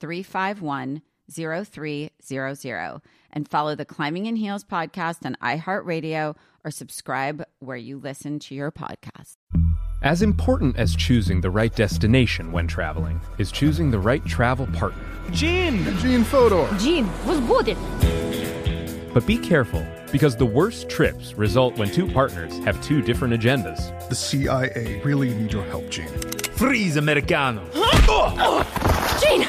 351 0300 and follow the Climbing in Heels podcast on iHeartRadio or subscribe where you listen to your podcast. As important as choosing the right destination when traveling is choosing the right travel partner. Gene! Gene Fodor! Gene, was good. But be careful, because the worst trips result when two partners have two different agendas. The CIA really need your help, Gene. Freeze, Americano! oh Gene,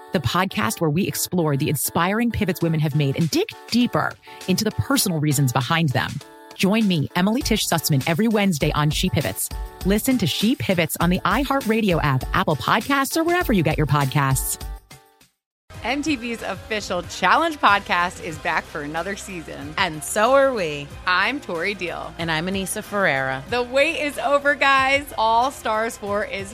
the podcast where we explore the inspiring pivots women have made and dig deeper into the personal reasons behind them. Join me, Emily Tish Sussman, every Wednesday on She Pivots. Listen to She Pivots on the iHeartRadio app, Apple Podcasts, or wherever you get your podcasts. MTV's official Challenge podcast is back for another season. And so are we. I'm Tori Deal. And I'm Anissa Ferreira. The wait is over, guys. All Stars 4 is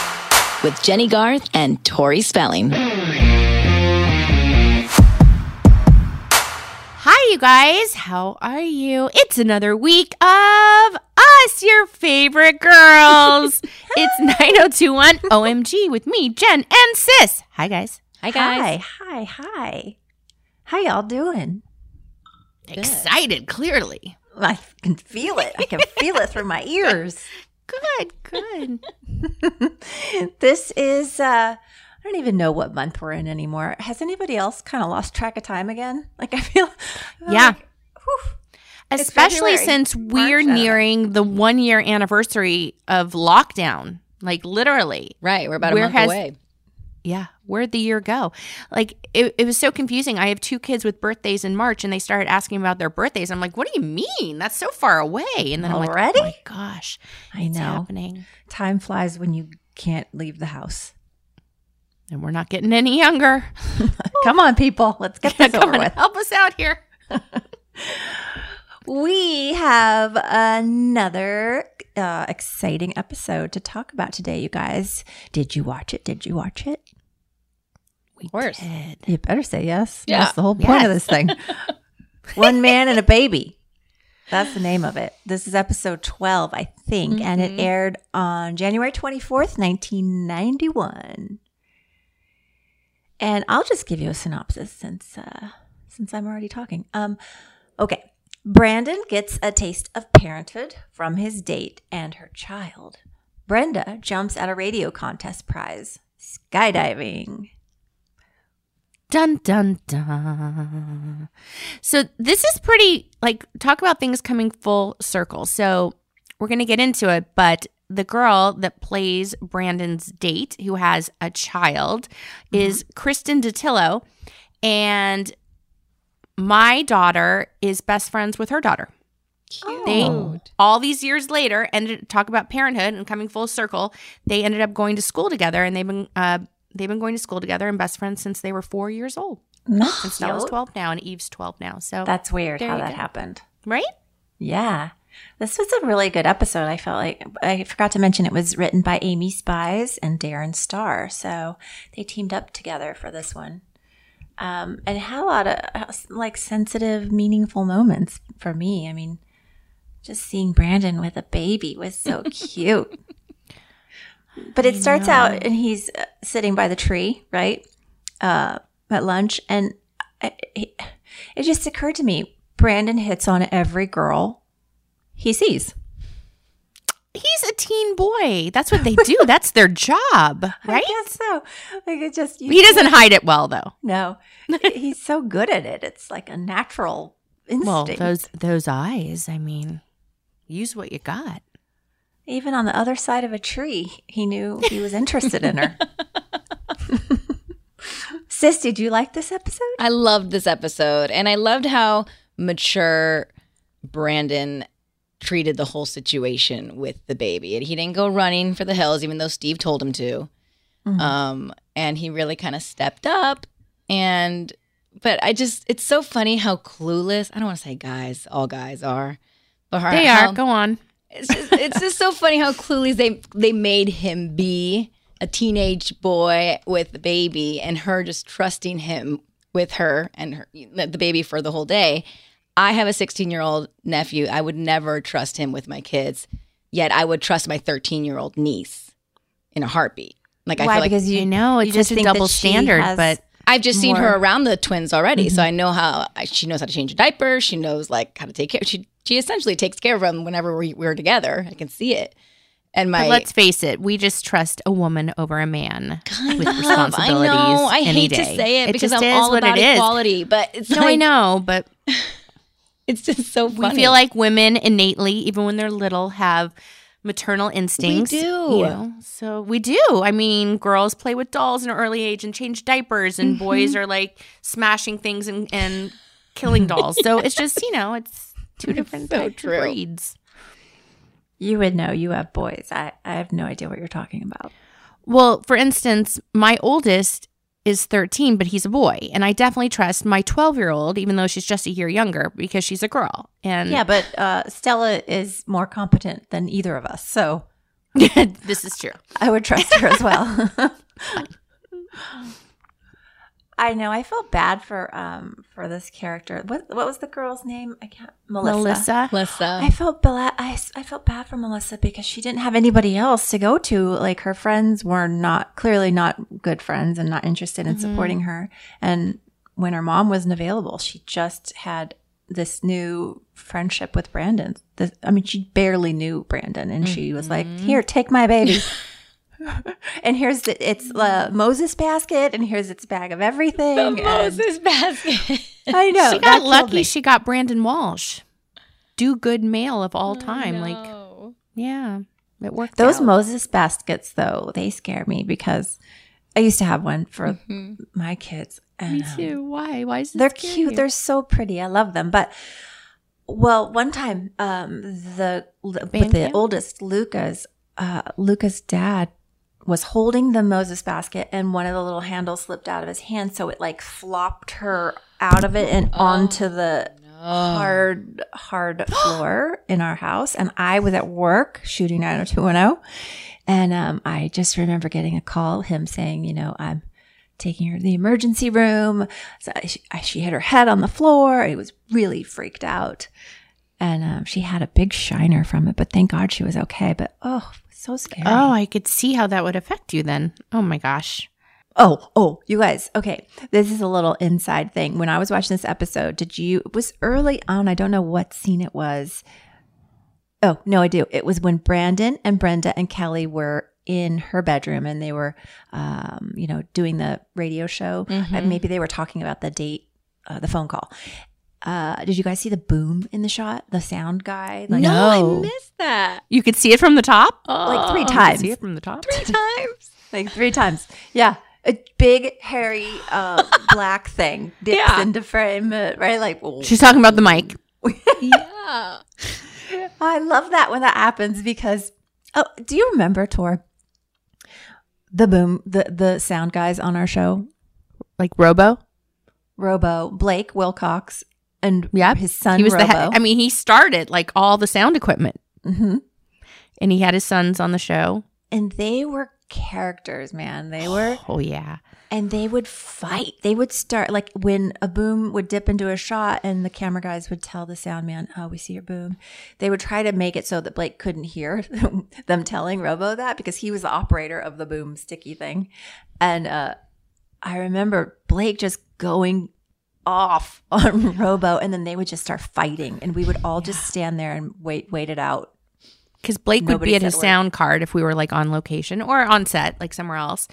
with Jennie Garth and Tori Spelling. Hi, you guys. How are you? It's another week of us, your favorite girls. it's 9021 OMG with me, Jen, and Sis. Hi, guys. Hi, guys. Hi, hi, hi. How y'all doing? Excited, clearly. I can feel it. I can feel it through my ears. Good, good. this is uh I don't even know what month we're in anymore. Has anybody else kind of lost track of time again? Like I feel Yeah. like. Especially since we're I nearing the one year anniversary of lockdown. Like literally. Right. We're about a Where month has- away. Yeah, where'd the year go? Like it, it was so confusing. I have two kids with birthdays in March, and they started asking about their birthdays. I'm like, "What do you mean? That's so far away." And then I'm Already? like, "Oh my gosh, I know. happening." Time flies when you can't leave the house. And we're not getting any younger. Come on, people. Let's get this Come over on, with. help us out here. We have another uh, exciting episode to talk about today, you guys. Did you watch it? Did you watch it? We course. did. You better say yes. Yeah. That's the whole point of this thing. One man and a baby. That's the name of it. This is episode 12, I think, and it aired on January 24th, 1991. And I'll just give you a synopsis since uh, since I'm already talking. Um, okay. Brandon gets a taste of parenthood from his date and her child. Brenda jumps at a radio contest prize, skydiving. Dun dun dun. So this is pretty like talk about things coming full circle. So we're gonna get into it, but the girl that plays Brandon's date, who has a child, is Kristin Dattilo. And my daughter is best friends with her daughter. They all these years later ended talk about parenthood and coming full circle. They ended up going to school together, and they've been uh, they've been going to school together and best friends since they were four years old. Nice. And Stella's twelve now, and Eve's twelve now. So That's weird how that go. happened. right? Yeah. This was a really good episode. I felt like I forgot to mention it was written by Amy Spies and Darren Star. So they teamed up together for this one. Um, and had a lot of like sensitive, meaningful moments for me. I mean, just seeing Brandon with a baby was so cute. But it starts out and he's uh, sitting by the tree, right? Uh, at lunch. And I, it, just occurred to me Brandon hits on every girl he sees. He's a teen boy. That's what they do. That's their job, right? I guess so. Like it just He doesn't hide it well, though. No, he's so good at it. It's like a natural instinct. Well, those those eyes. I mean, use what you got. Even on the other side of a tree, he knew he was interested in her. Sis, did you like this episode? I loved this episode, and I loved how mature Brandon treated the whole situation with the baby. And he didn't go running for the hills, even though Steve told him to. Um, and he really kind of stepped up. And, but I just, it's so funny how clueless. I don't want to say guys, all guys are, but how- They how- are. Go on. It's just, it's just so funny how clueless they they made him be a teenage boy with the baby and her just trusting him with her and her, the baby for the whole day. I have a 16 year old nephew. I would never trust him with my kids, yet I would trust my 13 year old niece in a heartbeat. Like I Why? feel like because you I know you it's just a double standard, has- but I've just seen her Mm-hmm. around the twins already, so I know how she knows how to change a diaper. She knows like how to take care. She she essentially takes care of them whenever we, we're together. I can see it. And my But let's face it, we just trust a woman over a man with of. responsibilities. I know. I any hate to day. say it, because just I'm is all about it is. equality, but it's No, I know, but It's just so we feel like women innately, even when they're little, have maternal instincts. We do. you know? So we do. I mean, girls play with dolls in an early age and change diapers, and Mm-hmm. boys are like smashing things and, and killing dolls. So it's just you know, it's two different so breeds. you would know. You have boys. I, I have no idea what you're talking about. Well, for instance, my oldest is 13, but he's a boy. And I definitely trust my 12 year old, even though she's just a year younger, because she's a girl. And Yeah, but uh, Stella is more competent than either of us, so this is true. I would trust her as well. I know. I felt bad for um for this character. What what was the girl's name? I can't. Melissa. Melissa. Melissa. I felt bla- I, I felt bad for Melissa because she didn't have anybody else to go to. Like her friends were not clearly not good friends and not interested in supporting her. And when her mom wasn't available, she just had this new friendship with Brandon. This, I mean, she barely knew Brandon, and she was like, "Here, take my baby." and here's the, it's the Moses basket, and here's its bag of everything. the and- Moses basket. I know she got lucky. She got Brandon Walsh. Do good male of all time. Like, yeah, it worked. Those out. Moses baskets, though, they scare me because I used to have one for my kids. And, Me um, too. Why? Why is it they're cute. you? They're so pretty. I love them. But well, one time, um, the with Band the camp? oldest Luca's, uh, Luca's dad was holding the Moses basket, and one of the little handles slipped out of his hand, so it like flopped her out of it and onto the hard, hard floor in our house. And I was at work shooting 90210. And um, I just remember getting a call, him saying, you know, I'm taking her to the emergency room. So she, she hit her head on the floor. He was really freaked out. And um, she had a big shiner from it, but thank God she was okay. But oh, so scary. Oh, I could see how that would affect you then. Oh my gosh. Oh, oh, you guys. Okay. This is a little inside thing. When I was watching this episode, did you, it was early on. I don't know what scene it was. Oh, no, I do. It was when Brandon and Brenda and Kelly were in her bedroom and they were, um, you know, doing the radio show. Mhm. Uh, maybe they were talking about the date, uh, the phone call. Uh, did you guys see the boom in the shot? The sound guy? no, I missed that. You could see it from the top? Oh, like three could times. see it from the top? Three times. like three times. Yeah. A big, hairy, uh, black thing dips Yeah. into frame, uh, right? Like, She's talking about the mic. Yeah. I love that when that happens because, oh, do you remember, Tor? The boom, the, the sound guys on our show, Like Robo? Robo, Blake Wilcox, and Yep. his son, he was the Robo. head. I mean, he started like all the sound equipment. hmm And he had his sons on the show. And they were characters, man. They were. Oh, yeah. and they would fight. They would start like when a boom would dip into a shot, and the camera guys would tell the sound man, "Oh, we see your boom." They would try to make it so that Blake couldn't hear them telling Robo that because he was the operator of the boom sticky thing. And uh, I remember Blake just going off on Robo, and then they would just start fighting, and we would all just stand there and wait, wait it out. because Blake would be at his sound card if we were like on location or on set, like somewhere else.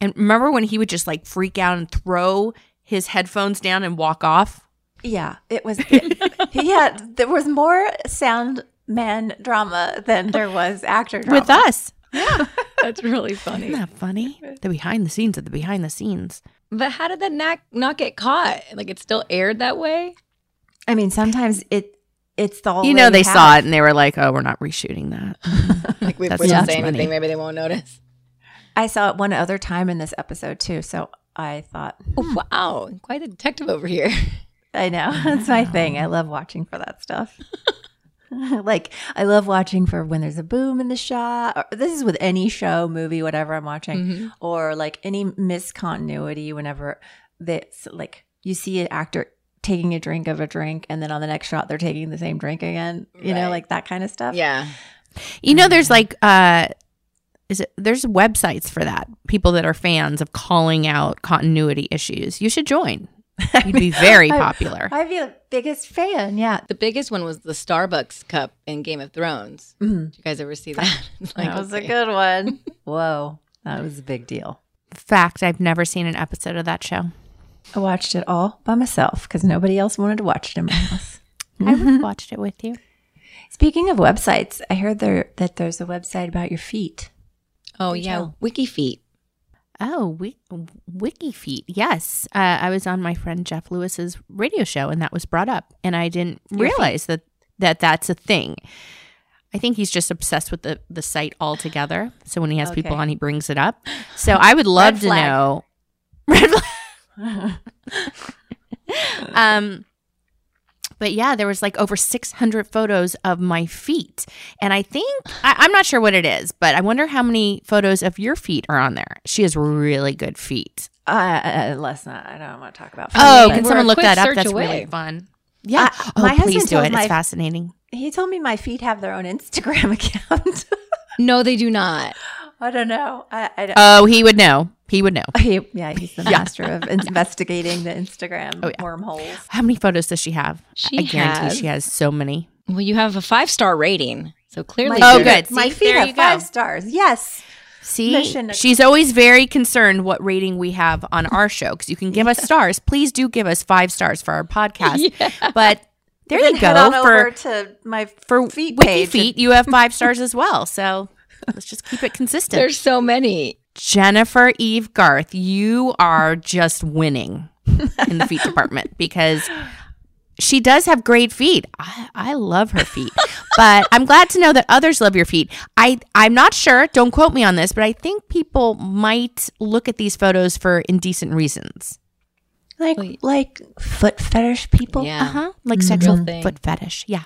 And remember when he would just like freak out and throw his headphones down and walk off? Yeah, it was. yeah, there was more sound man drama than there was actor drama with us. Yeah, that's really funny. Isn't that funny? The behind the scenes of the behind the scenes. But how did that not, not get caught? Like it still aired that way? I mean, sometimes it it's the you know, they saw it and they were like, "Oh, we're not reshooting that." Like we That's we too don't much say money. anything, maybe they won't notice. I saw it one other time in this episode too, so I thought, Oh, wow, quite a detective over here. I know that's my thing. I love watching for that stuff. like I love watching for when there's a boom in the shot. Or, this is with any show, movie, whatever I'm watching, or like any miscontinuity. Whenever that's like you see an actor taking a drink of a drink, and then on the next shot they're taking the same drink again. You know, like that kind of stuff. Yeah. You know, there's like, uh, is it? There's websites for that. People that are fans of calling out continuity issues. You should join. You'd be very I- popular. I'd be the biggest fan. Yeah, The biggest one was the Starbucks cup in Game of Thrones. Mm-hmm. Did you guys ever see that? Like, that was okay. a good one. Whoa, that was a big deal. Fact, I've never seen an episode of that show. I watched it all by myself because nobody else wanted to watch it in my house. I would have watched it with you. Speaking of websites, I heard there that there's a website about your feet. Oh, Good yeah. show. WikiFeet. Oh, Wiki WikiFeet. Yes, uh, I was on my friend Jeff Lewis's radio show, and that was brought up, and I didn't realize that that that's a thing. I think he's just obsessed with the the site altogether. So when he has people on, he brings it up. So I would love to know. Red flag. um. But yeah, there was like over 600 photos of my feet. And I think, I, I'm not sure what it is, but I wonder how many photos of your feet are on there. She has really good feet. Uh, uh, let's not. I don't want to talk about. feet, Oh, can someone look that up? That's away. really fun. Yeah. Uh, oh, my husband please do it. my- It's fascinating. He told me my feet have their own Instagram account. No, they do not. I don't know. I, I don't. Oh, he would know. He would know. he, yeah, he's the master of investigating the Instagram Oh, yeah. wormholes. How many photos does she have? She I guarantee has- she has so many. Well, you have a five star rating. So clearly, Oh, you're- good. My feet have you go. five stars. Yes. See, she's always very concerned what rating we have on our show because you can give us stars. Please do give us five stars for our podcast. But there Then you head go on over for to my for feet Wiki page. Feet. You have five stars as well. So let's just keep it consistent. there's so many. Jennifer Eve Garth, you are just winning in the feet department because she does have great feet. I, I love her feet, but I'm glad to know that others love your feet. I I'm not sure. Don't quote me on this, but I think people might look at these photos for indecent reasons. like Wait. like foot fetish people. Yeah. Uh huh. Like sexual thing. foot fetish. Yeah.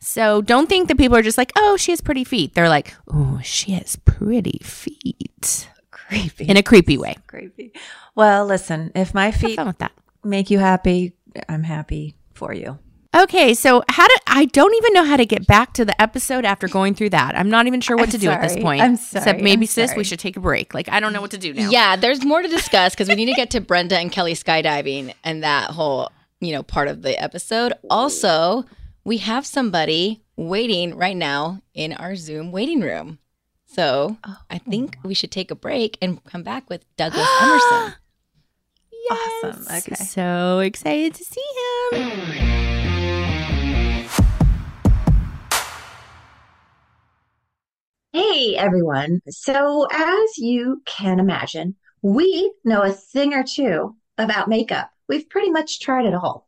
So don't think that people are just like, oh, she has pretty feet. They're like, oh, she has pretty feet Creepy. in a creepy way. creepy. Well, listen, if my Have feet fun with that. make you happy, I'm happy for you. Okay, so how do I don't even know how to get back to the episode after going through that. I'm not even sure what I'm to do at this point. I'm sorry. Except maybe I'm sis, sorry. we should take a break. Like I don't know what to do now. Yeah, there's more to discuss because we need to get to Brenda and Kelly skydiving and that whole, you know, part of the episode. Also, we have somebody waiting right now in our Zoom waiting room. So I oh, think we should take a break and come back with Douglas Emerson. yes. Awesome. Okay. So excited to see him. Hey everyone. So, as you can imagine, we know a thing or two about makeup. We've pretty much tried it all.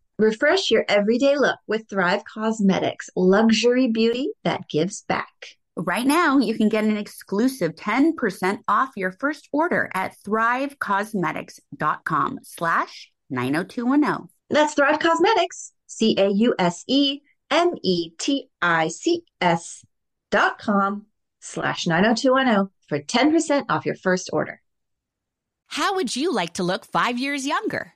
Refresh your everyday look with Thrive Causemetics, luxury beauty that gives back. Right now, you can get an exclusive 10% off your first order at thrivecausemetics.com slash 90210. That's Thrive Causemetics, C A U S E M E T I C S dot com slash 90210 for 10% off your first order. How would you like to look five years younger?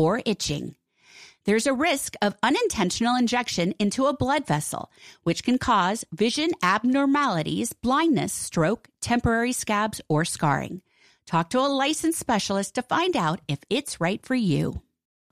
or itching. There's a risk of unintentional injection into a blood vessel, which can cause vision abnormalities, blindness, stroke, temporary scabs, or scarring. Talk to a licensed specialist to find out if it's right for you.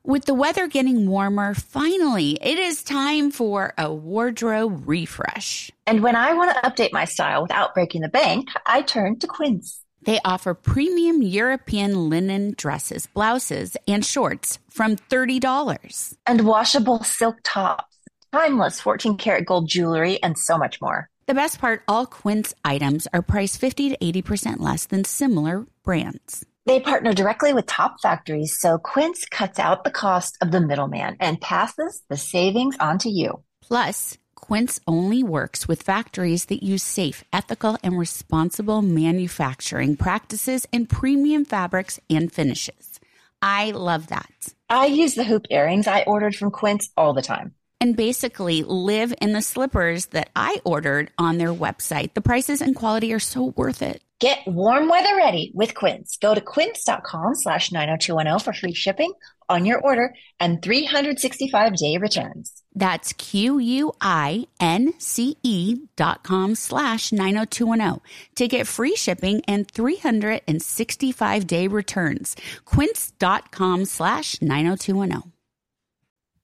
With the weather getting warmer, finally, it is time for a wardrobe refresh. And when I want to update my style without breaking the bank, I turn to Quince. They offer premium European linen dresses, blouses, and shorts from $30. And washable silk tops, timeless 14 karat gold jewelry, and so much more. The best part all Quince items are priced 50 to 80% less than similar brands. They partner directly with top factories, so Quince cuts out the cost of the middleman and passes the savings on to you. Plus, Quince only works with factories that use safe, ethical, and responsible manufacturing practices and premium fabrics and finishes. I love that. I use the hoop earrings I ordered from Quince all the time. And basically live in the slippers that I ordered on their website. The prices and quality are so worth it. Get warm weather ready with Quince. Go to quince.com slash 90210 for free shipping on your order and 365 day returns. That's Q-U-I-N-C-E dot com slash 90210 to get free shipping and 365 day returns. Quince dot com slash 90210.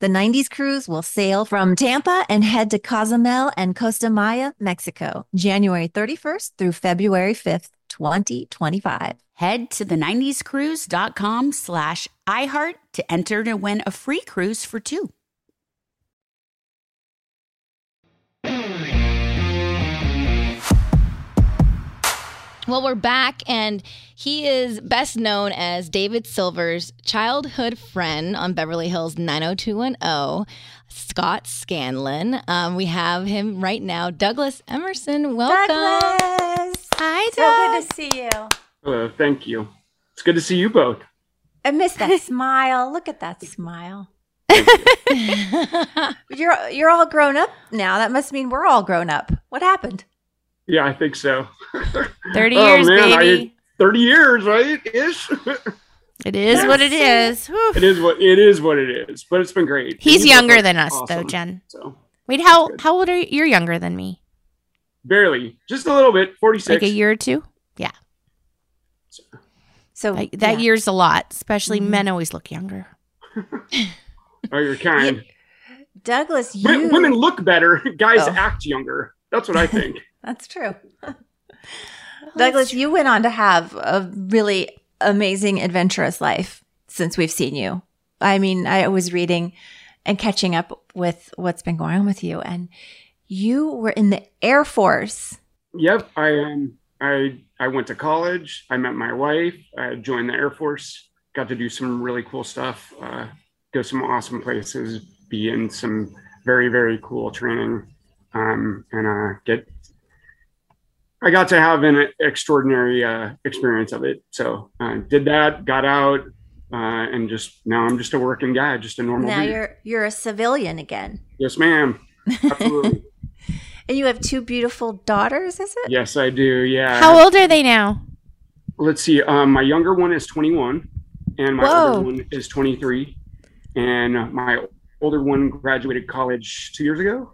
The 90s cruise will sail from Tampa and head to Cozumel and Costa Maya, Mexico, January 31st through February 5th, 2025. Head to the 90scruise.com slash iHeart to enter to win a free cruise for two. Well, we're back, and he is best known as David Silver's childhood friend on Beverly Hills 90210, Scott Scanlon. Um, we have him right now, Douglas Emerson. Welcome. Douglas. Hi, So good to see you. Uh, thank you. It's good to see you both. I miss that smile. Look at that smile. you're you're all grown up now. That must mean we're all grown up. What happened? Yeah, I think so. 30 Oh, years, man, I- baby. 30 years, right? Ish. It is what it is. Whew. it is what it is what it is. But it's been great. He's You younger both than are us, though. Jen. So Wait, how how old are you? You're younger than me. barely, just a little bit. 46. Like a year or two? Yeah. So that, that yeah. year's a lot. Especially mm-hmm. men always look younger. Oh, you're kind. Douglas, you Wo- Women look better. Guys Oh. act younger. That's what I think. That's true. Douglas, you went on to have a really amazing, adventurous life since we've seen you. I mean, I was reading and catching up with what's been going on with you, and you were in the Air Force. Yep, I um I I went to college. I met my wife. I joined the Air Force. Got to do some really cool stuff. Uh, go some awesome places. Be in some very very cool training, um, and uh, get. I got to have an extraordinary uh, experience of it. So uh, did that, got out, uh, and just now I'm just a working guy, just a normal. Now dude. you're you're a civilian again, Yes, ma'am. Absolutely. and you have two beautiful daughters. Is it? yes, I do. Yeah. How old are they now? let's see um, my younger one is 21 and my Whoa. older one is 23 and my older one graduated college two years ago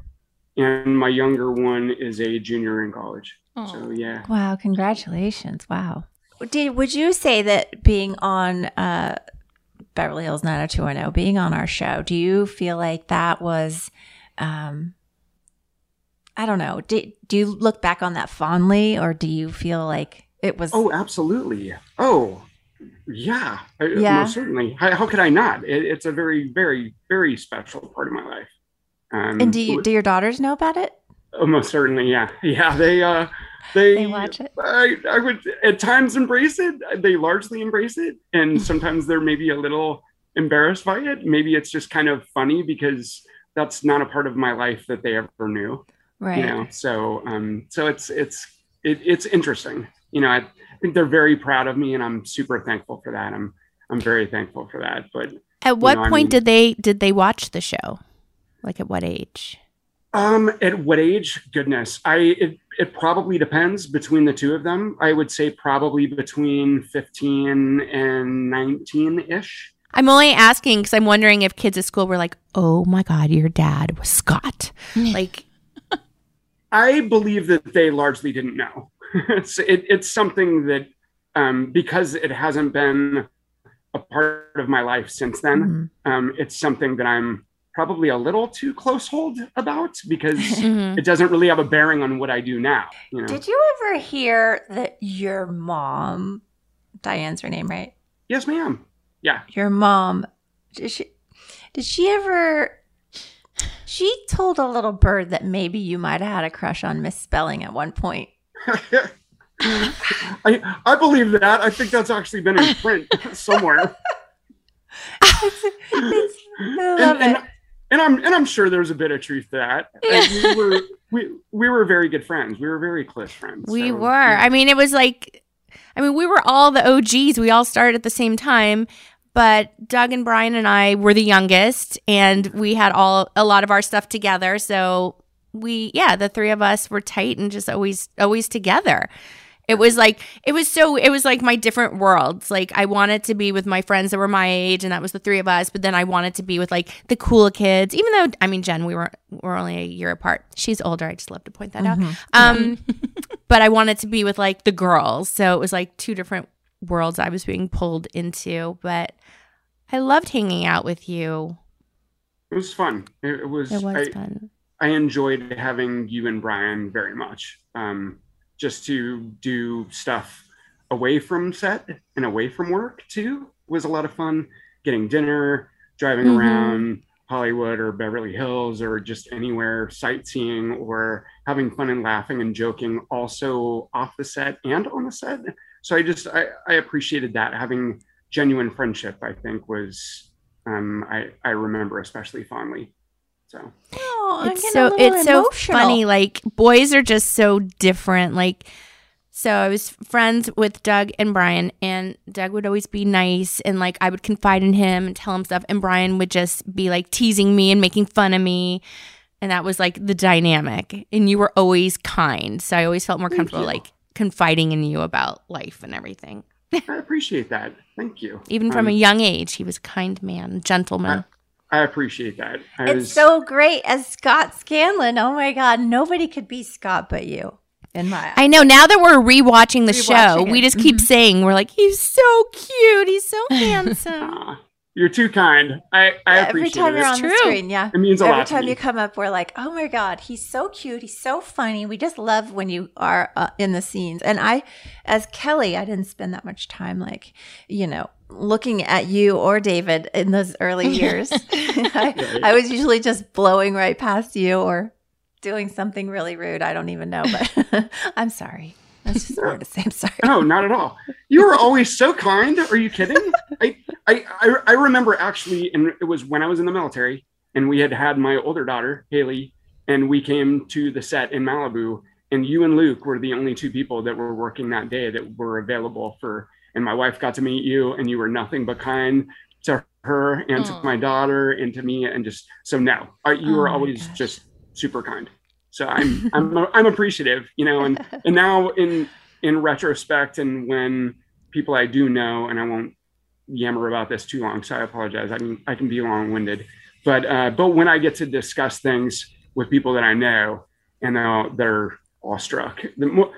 and my younger one is a junior in college so yeah Wow! Congratulations! Wow. Did would you say that being on uh, Beverly Hills 90210, being on our show, do you feel like that was, um, I don't know, do, do you look back on that fondly, or do you feel like it was? oh absolutely oh yeah, I- Yeah. most certainly how, how could i not it, it's a very very very special part of my life um, and do you do your daughters know about it? Oh, most certainly, yeah, yeah. They uh, they, They watch it? I, I would at times embrace it. They largely embrace it, and sometimes they're maybe a little embarrassed by it. Maybe it's just kind of funny because that's not a part of my life that they ever knew. Right. You know, so um, so it's it's it, it's interesting. You know, I think they're very proud of me, and I'm super thankful for that. I'm I'm very thankful for that. But At what know, I point mean- did they did they watch the show? Like at what age? Um, at what age? Goodness, I it, it probably depends between the two of them. I would say probably between fifteen and nineteen ish. I'm only asking because I'm wondering if kids at school were like, "Oh my God, your dad was Scott." like, I believe that they largely didn't know. it's it, it's something that um, because it hasn't been a part of my life since then. Um, it's something that I'm probably a little too close hold about because Mhm. it doesn't really have a bearing on what I do now. You know. Did you ever hear that your mom, Diane's her name, right? yes, ma'am. Yeah. Your mom, did she, did she ever? She told a little bird that maybe you might have had a crush on Miss Spelling at one point. I I believe that. I think that's actually been in print somewhere. I love and, it. and I'm and I'm sure there's a bit of truth to that. And we were we, we were very good friends. We were very close friends. we So, were. I mean, it was like, I mean, we were all the OGs. We all started at the same time. But Doug and Brian and I were the youngest, and we had all a lot of our stuff together. So we, yeah, the three of us were tight and just always, always together. It was like it was so it was like my different worlds. Like I wanted to be with my friends that were my age, and that was the three of us. But then I wanted to be with like the cool kids. Even though I mean, Jen, we were we're only a year apart. She's older. I just love to point that Mhm. out. Um, but I wanted to be with like the girls. So it was like two different worlds I was being pulled into. But I loved hanging out with you. It was fun. It, it was. It was I, fun. I enjoyed having you and Brian very much. Um, just to do stuff away from set and away from work too was a lot of fun. Getting dinner, driving Mhm. around Hollywood or Beverly Hills or just anywhere sightseeing or having fun and laughing and joking also off the set and on the set. So I just I, I appreciated that having genuine friendship. I think was um, I I remember especially fondly. So Oh, it's so a little it's so funny. Like boys are just so different. Like so I was friends with Doug and Brian and Doug would always be nice and like I would confide in him and tell him stuff and Brian would just be like teasing me and making fun of me. And that was like the dynamic. And you were always kind. So I always felt more comfortable you. like confiding in you about life and everything. I appreciate that. Thank you. Even from Um, a young age, he was a kind man, gentleman. I appreciate that. I It's was- so great as Scott Scanlon. Oh my God, nobody could be Scott but you. In my eyes. I know. Now that we're rewatching the show, Rewatching we just keep mm-hmm. saying we're like, he's so cute, he's so handsome. Aw, you're too kind. I, I Every appreciate time it. you're on the screen, yeah. It means a Every lot to time me. you come up, we're like, oh my God, he's so cute. He's so funny. We just love when you are uh, in the scenes. And I, as Kelly, I didn't spend that much time, like, you know, looking at you or David in those early years. I, I was usually just blowing right past you or doing something really rude. I don't even know, but I'm sorry. That's just hard to say. I'm sorry. No, not at all. You were always so kind. Are you kidding? I, I, I, remember actually, and it was when I was in the military, and we had had my older daughter Haley, and we came to the set in Malibu, and you and Luke were the only two people that were working that day that were available for. And my wife got to meet you, and you were nothing but kind to her and to my daughter and to me, and just so no, uh, you Oh were always just super kind. So I'm I'm I'm appreciative, you know, and and now in in retrospect and when people I do know, and I won't yammer about this too long, so I apologize. I can I can be long winded, but uh, but when I get to discuss things with people that I know and they're, they're awestruck, the more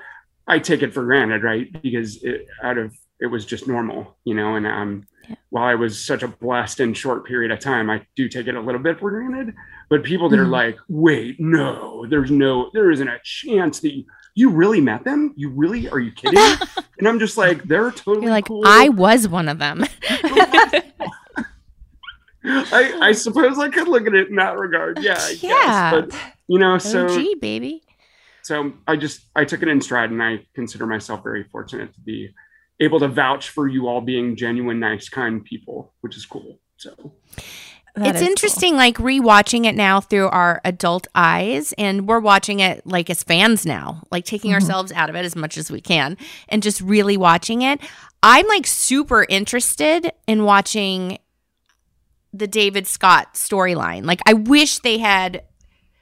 I take it for granted, right? Because it, out of it was just normal, you know, and um. While I was such a blessed and short period of time, I do take it a little bit for granted. But people that are Mhm. like, "Wait, no, there's no, there isn't a chance that you, you really met them. You really are you kidding?" and I'm just like, "They're totally You're like, cool." I was one of them. I, I suppose I could look at it in that regard. Yeah, I Yeah. guess. But you know, so OG, baby. so I just I took it in stride, and I consider myself very fortunate to be able to vouch for you all being genuine, nice, kind people, which is cool. So it's interesting, like rewatching it now through our adult eyes, and we're watching it like as fans now, like taking Mhm. ourselves out of it as much as we can, and just really watching it. I'm like super interested in watching the David Scott storyline. Like, I wish they had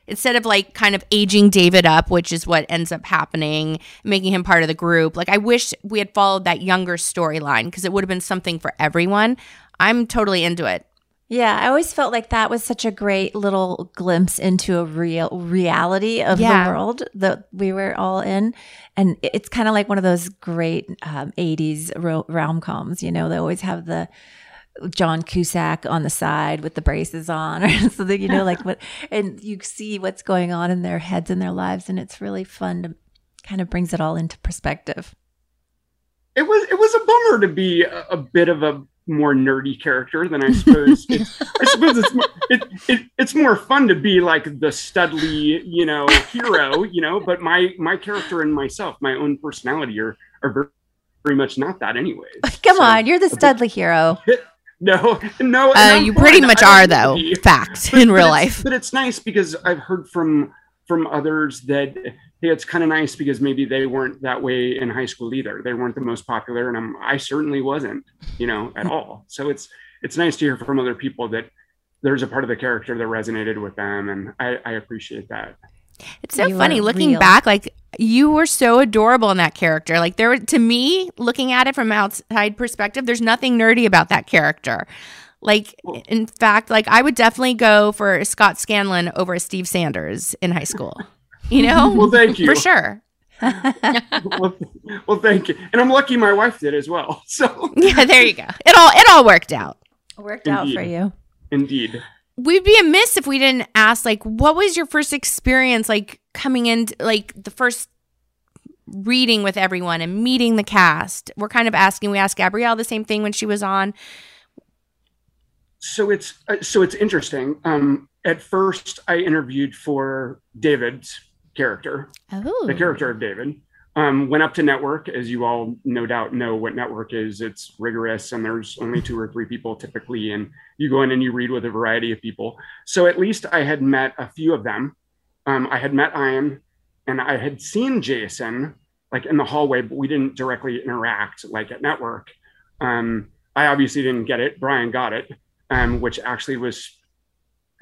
instead of like kind of aging David up, which is what ends up happening, making him part of the group. Like, I wish we had followed that younger storyline because it would have been something for everyone. I'm totally into it. Yeah, I always felt like that was such a great little glimpse into a real reality of Yeah. the world that we were all in. And it's kind of like one of those great um, 80s ro- rom coms, you know, they always have the John Cusack on the side with the braces on or something, you know, like what, and you see what's going on in their heads and their lives. And it's really fun to kind of brings it all into perspective. it was it was a bummer to be a, a bit of a more nerdy character than I suppose. it's, I suppose it's more, it, it it's more fun to be like the studly, you know, hero, you know. But my my character and myself, my own personality, are are very, very much not that, anyways. Come on, you're the Studley hero. No, no. Uh, you pretty fine. much I are, though. need to be. Fact in but real life. But it's nice because I've heard from from others that hey, it's kind of nice because maybe they weren't that way in high school either. They weren't the most popular, and I'm, I certainly wasn't, you know, at hmm. all. So it's it's nice to hear from other people that there's a part of the character that resonated with them, and I, I appreciate that. It's so You funny looking real. back. Like you were so adorable in that character. Like there to me, looking at it from outside perspective, there's nothing nerdy about that character. Like in fact, like I would definitely go for Scott Scanlon over Steve Sanders in high school. You know? Well, thank you. For sure. well, well, thank you. And I'm lucky my wife did as well. So Yeah, there you go. It all it all worked out. Worked out for you. Indeed. We'd be amiss if we didn't ask like what was your first experience like coming in like the first reading with everyone and meeting the cast. We're kind of asking we asked Gabrielle the same thing when she was on. so it's uh, so it's interesting. Um, at first, I interviewed for David's character, Oh. the character of David. Um, went up to network, as you all no doubt know what network is. It's rigorous, and there's only two or three people typically, and you go in and you read with a variety of people. So at least I had met a few of them. Um, I had met Ian, and I had seen Jason like in the hallway, but we didn't directly interact like at network. Um, I obviously didn't get it. Brian got it, um, which actually was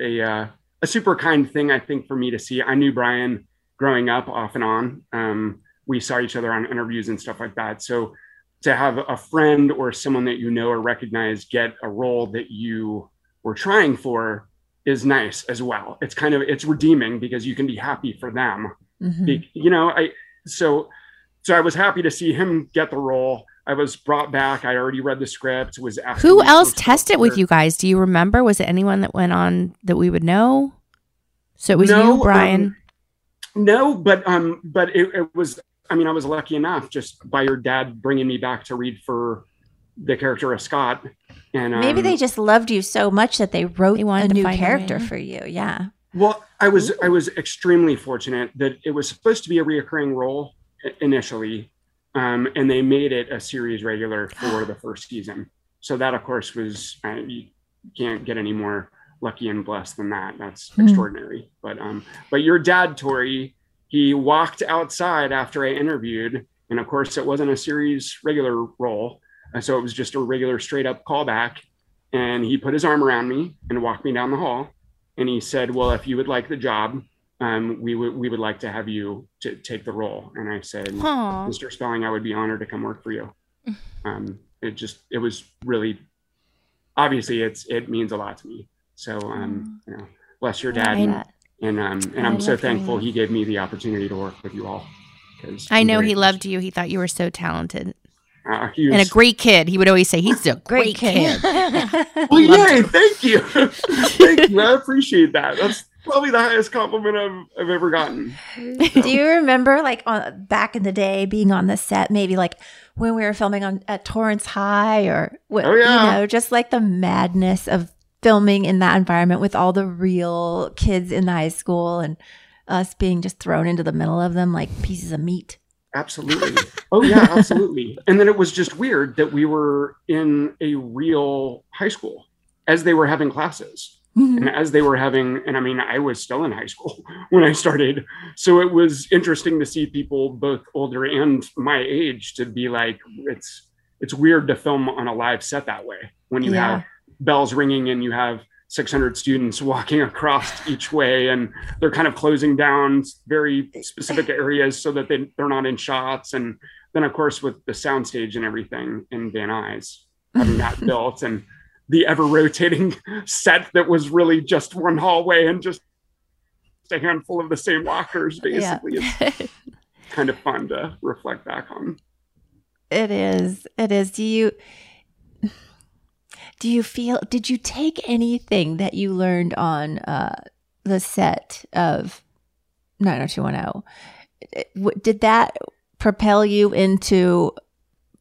a uh, a super kind thing I think for me to see. I knew Brian growing up off and on. Um, we saw each other on interviews and stuff like that. So to have a friend or someone that you know or recognize get a role that you were trying for is nice as well. It's kind of it's redeeming because you can be happy for them. Mhm. Be- you know, I so so I was happy to see him get the role. I was brought back. I already read the script. Was asked Who else tested with you guys? Do you remember? Was it anyone that went on that we would know? So it was No, you, Brian. um, No, but um, but it, it was. I mean, I was lucky enough just by your dad bringing me back to read for the character of Scott. And um, Maybe they just loved you so much that they wrote a wanted to new character for you. Yeah. Well, I was I was extremely fortunate that it was supposed to be a reoccurring role initially, um, and they made it a series regular for the first season. So that, of course, was uh, you can't get any more lucky and blessed than that. That's Hmm. extraordinary. But um, but your dad, Tori, he walked outside after I interviewed, and of course, it wasn't a series regular role, so it was just a regular straight up callback. And he put his arm around me and walked me down the hall and he said, "Well, if you would like the job, um, we would we would like to have you to take the role." And I said, Aw. "Mr. Spelling, I would be honored to come work for you." Um, it just it was really obviously it's it means a lot to me. So um, you know, bless your dad, I- and and um, and I I'm so thankful that. he gave me the opportunity to work with you all. Because I know he loved you. He thought you were so talented Uh, he and a great kid. He would always say he's a great, kid. Well, yay! Thank you, thank you. I appreciate that. That's probably the highest compliment I've, I've ever gotten. Do you remember, like, on back in the day, being on the set, maybe like when we were filming on at Torrance High, or what, Oh, yeah. you know, just like the madness of filming in that environment with all the real kids in the high school and us being just thrown into the middle of them like pieces of meat. Absolutely. Oh yeah, absolutely. And then it was just weird that we were in a real high school as they were having classes. Mm-hmm. And as they were having, and I mean, I was still in high school when I started. So it was interesting to see people both older and my age to be like, it's it's weird to film on a live set that way when you Yeah. have bells ringing and you have 600 students walking across each way and they're kind of closing down very specific areas so that they, they're not in shots and then of course with the soundstage and everything in van nuys having that built and the ever rotating set that was really just one hallway and just a handful of the same lockers Yeah. basically it's kind of fun to reflect back on It is. It is. Do you do you feel did you take anything that you learned on uh the set of 90210? Did that propel you into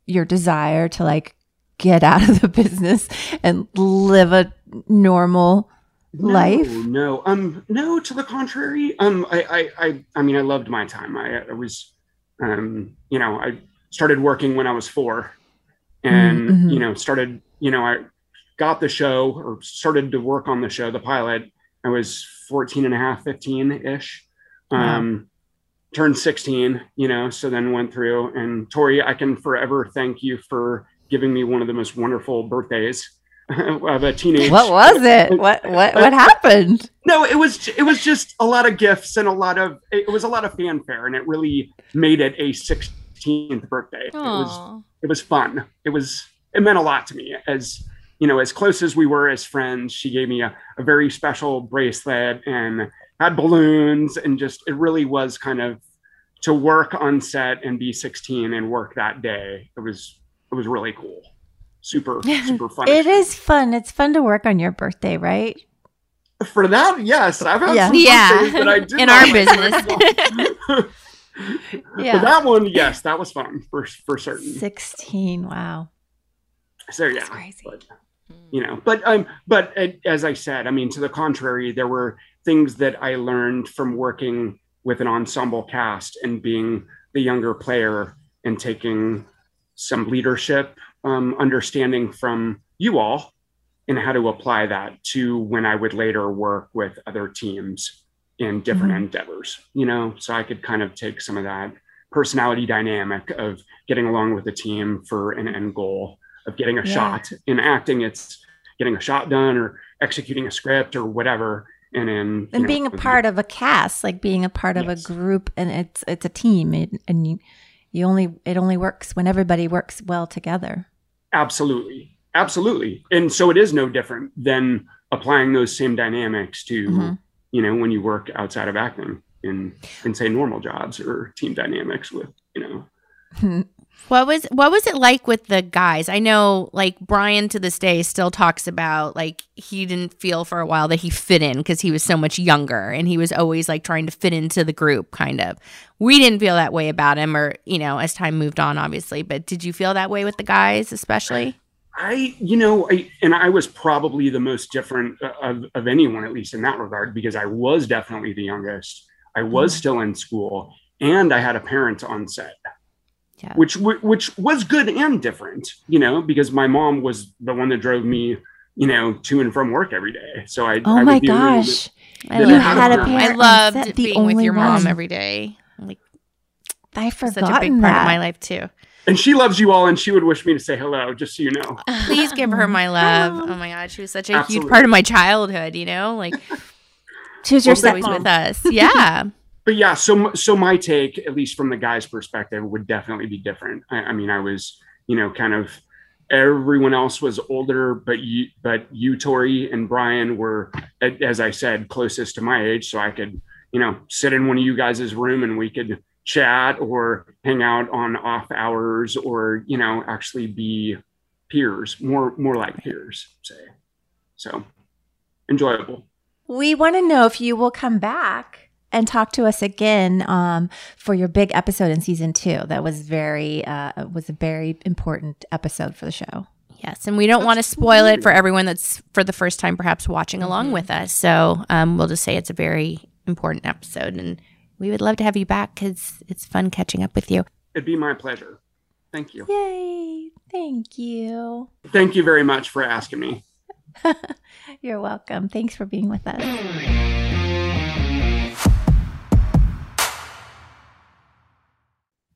your desire to like get out of the business and live a normal life? No, no, um, no. To the contrary, um, I, I, I, I mean, I loved my time. I, I was, um, you know, I started working when I was four, and Mhm. you know, started, you know, I got the show or started to work on the show, the pilot. I was 14 and a half, 15 ish. Um, turned 16, you know, so then went through and Tori, I can forever thank you for giving me one of the most wonderful birthdays of a teenage. What was it? What what what happened? No, it was it was just a lot of gifts and a lot of it was a lot of fanfare, and it really made it a 16th birthday. It was it was fun. It was it meant a lot to me as you know as close as we were as friends. She gave me a, a very special bracelet and had balloons, and just it really was kind of to work on set and be 16 and work that day. It was it was really cool. Super super fun. It is fun. It's fun to work on your birthday, right? For that, yes, I've had Yeah. some Yeah. that I did In our business. Yeah. But that one, yes, that was fun for for certain. 16. Wow. So yeah, but, you know, but um, but uh, as I said, I mean, to the contrary, there were things that I learned from working with an ensemble cast and being the younger player and taking some leadership um, understanding from you all and how to apply that to when I would later work with other teams in different Mhm. endeavors, you know, so I could kind of take some of that personality dynamic of getting along with the team for an end goal of getting a Yeah. shot in acting. It's getting a shot done or executing a script or whatever. And in And know, being a part of a cast, like being a part of a group and it's it's a team and, and you you only it only works when everybody works well together. Absolutely. Absolutely. And so it is no different than applying those same dynamics to, Mhm. you know, when you work outside of acting in, in say normal jobs or team dynamics with, you know, What was what was it like with the guys? I know like Brian to this day still talks about like he didn't feel for a while that he fit in because he was so much younger and he was always like trying to fit into the group kind of. We didn't feel that way about him or, you know, as time moved on obviously, but did you feel that way with the guys especially? I, you know, I, and I was probably the most different uh, of, of anyone, at least in that regard, because I was definitely the youngest. I was still in school and I had a parent on set. Which which was good and different, you know, because my mom was the one that drove me, you know, to and from work every day. So I Oh I my would be a little gosh. bit- I that loved- had had a parent. parent I on loved set, the being with your only mom one. every day. Like I such a forgot big part of my life too. And she loves you all, and she would wish me to say hello, just so you know. Please give her my love. Oh my god, she was such a Absolutely. huge part of my childhood, you know? Like She was your was always stepmom. with us. Yeah. But yeah, so so my take, at least from the guy's perspective, would definitely be different. I, I mean, I was, you know, kind of everyone else was older, but you, but you, Tori, and Brian were, as I said, closest to my age, so I could, you know, sit in one of you guys' room and we could chat or hang out on off hours, or you know, actually be peers, more more like peers, say. So enjoyable. We want to know if you will come back and talk to us again um, for your big episode in season two. That was very uh, was a very important episode for the show. Yes, and we don't want to spoil it for everyone that's for the first time perhaps watching along with us. So um, we'll just say it's a very important episode, and we would love to have you back because it's fun catching up with you. It'd be my pleasure. Thank you. Yay! Thank you. Thank you very much for asking me. You're welcome. Thanks for being with us.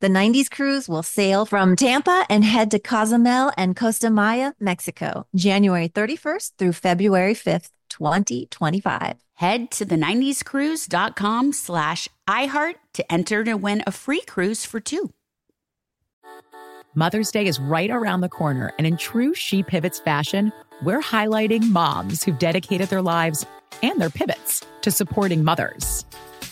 The 90s cruise will sail from Tampa and head to Cozumel and Costa Maya, Mexico, January 31st through February 5th, 2025. Head to the 90scruise.com slash iHeart to enter to win a free cruise for two. Mother's Day is right around the corner, and in true She Pivots fashion, we're highlighting moms who've dedicated their lives and their pivots to supporting mothers.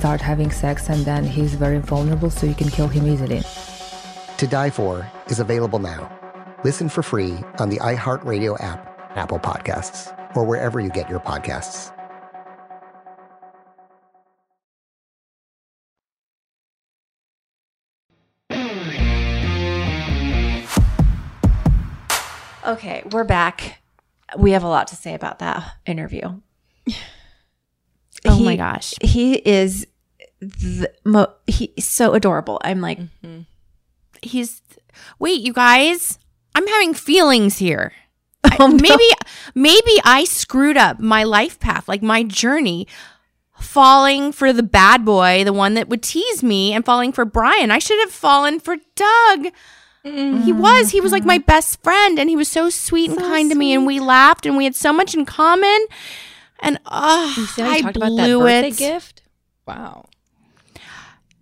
start having sex, and then he's very vulnerable, so you can kill him easily. To Die For is available now. Listen for free on the iHeartRadio app, Apple Podcasts, or wherever you get your podcasts. Okay, we're back. We have a lot to say about that interview. Oh my gosh. He is the mo- he's so adorable. I'm like mm-hmm. He's wait, you guys. I'm having feelings here. Oh, I- maybe maybe I screwed up my life path, like my journey, falling for the bad boy, the one that would tease me, and falling for Brian. I should have fallen for Doug. He was. He was like my mm-hmm. best friend, and he was so sweet and kind to me, and we laughed, and we had so much in common. And said I talked about blew that birthday it. gift. Wow.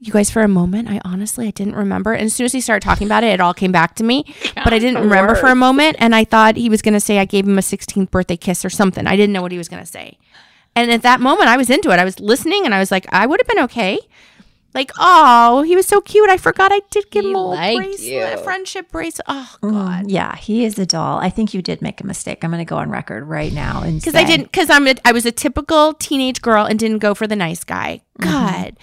You guys, for a moment, I honestly I didn't remember. And as soon as he started talking about it, it all came back to me. but I didn't the remember for a moment, and I thought he was going to say I gave him a 16th birthday kiss or something. I didn't know what he was going to say. And at that moment, I was into it. I was listening, and I was like, I would have been okay. Like, oh, he was so cute. I forgot I did give him a little bracelet, you. a friendship bracelet. Oh, God. Yeah, he is a doll. I think you did make a mistake. I'm going to go on record right now and because I didn't because I'm a, I was a typical teenage girl and didn't go for the nice guy. Mm-hmm.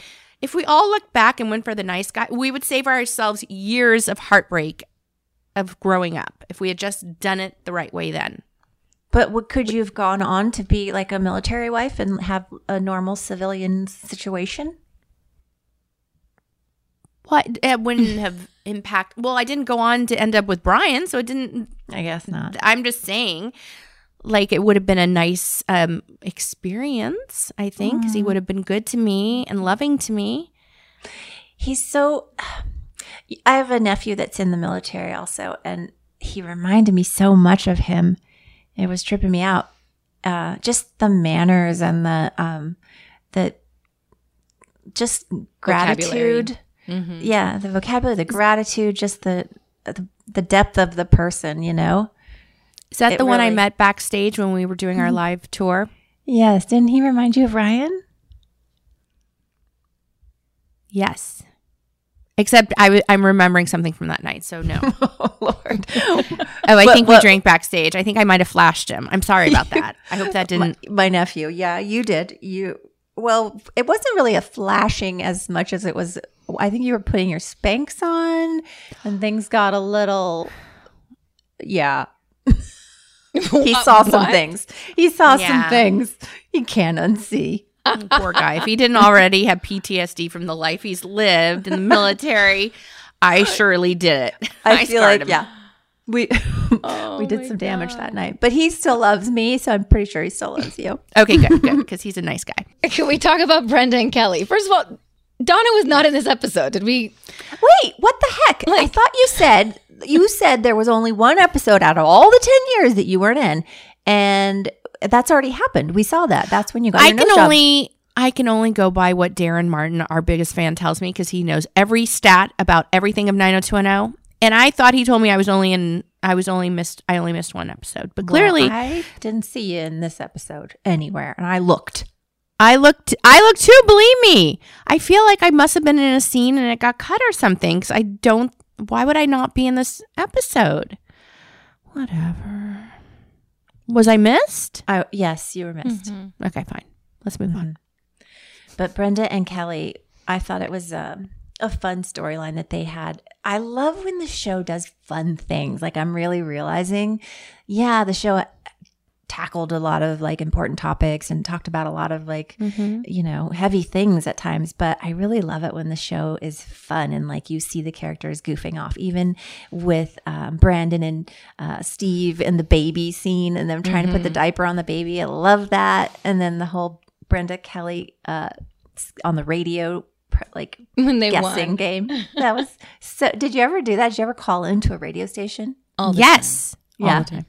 If we all looked back and went for the nice guy, we would save ourselves years of heartbreak of growing up if we had just done it the right way then. But what, could you have gone on to be like a military wife and have a normal civilian situation? What it wouldn't have impact. Well, I didn't go on to end up with Brian, so it didn't. I guess not. I'm just saying, like it would have been a nice um experience. I think because he Mm. would have been good to me and loving to me. He's so. I have a nephew that's in the military also, and he reminded me so much of him. It was tripping me out. Uh, just the manners and the um, the just gratitude. Mhm. Yeah, the vocabulary, the gratitude, just the the, the depth of the person. You know. Is that It the one I met backstage when we were doing our Mhm. live tour? Yes. Didn't he remind you of Ryan? Yes. Except I w- I'm remembering something from that night, so no. oh Lord. Oh, I What- think we drank backstage. I think I might have flashed him. I'm sorry about that. I hope that didn't. My, my nephew, yeah, you did. You well, it wasn't really a flashing as much as it was. I think you were putting your Spanx on, and things got a little. Yeah, he uh, saw some What? things. He saw Yeah. some things he can't unsee. Oh, poor guy. If he didn't already have PTSD from the life he's lived in the military, I surely did it. I, feel scarred like him. yeah, we oh we did some damage that night, but he still loves me, so I'm pretty sure he still loves you. Okay, good, good, because he's a nice guy. Can we talk about Brenda and Kelly? First of all, Donna was not in this episode. Did we? Wait, what the heck? I thought you said you said there was only one episode out of all the ten years that you weren't in, and that's already happened. We saw that. That's when you got. I your can job. only I can only go by what Darren Martin, our biggest fan, tells me because he knows every stat about everything of 90210. And I thought he told me I was only in I was only missed I only missed one episode. But clearly Well, I didn't see you in this episode anywhere, and I looked. I looked I looked too, believe me. I feel like I must have been in a scene and it got cut or something cuz I don't why would I not be in this episode? Whatever. Was I missed? I yes, you were missed. Okay, fine. Let's move on. But Brenda and Kelly, I thought it was um, a fun storyline that they had. I love when the show does fun things. Like I'm really realizing, yeah, the show tackled a lot of like important topics and talked about a lot of like Mhm. you know heavy things at times but i really love it when the show is fun and like you see the characters goofing off even with um, brandon and uh, steve and the baby scene and them trying to put the Mhm. diaper on the baby i love that and then the whole brenda kelly uh, on the radio like When they guessing won. game that was so did you ever do that did you ever call into a radio station All yes. yeah All the time.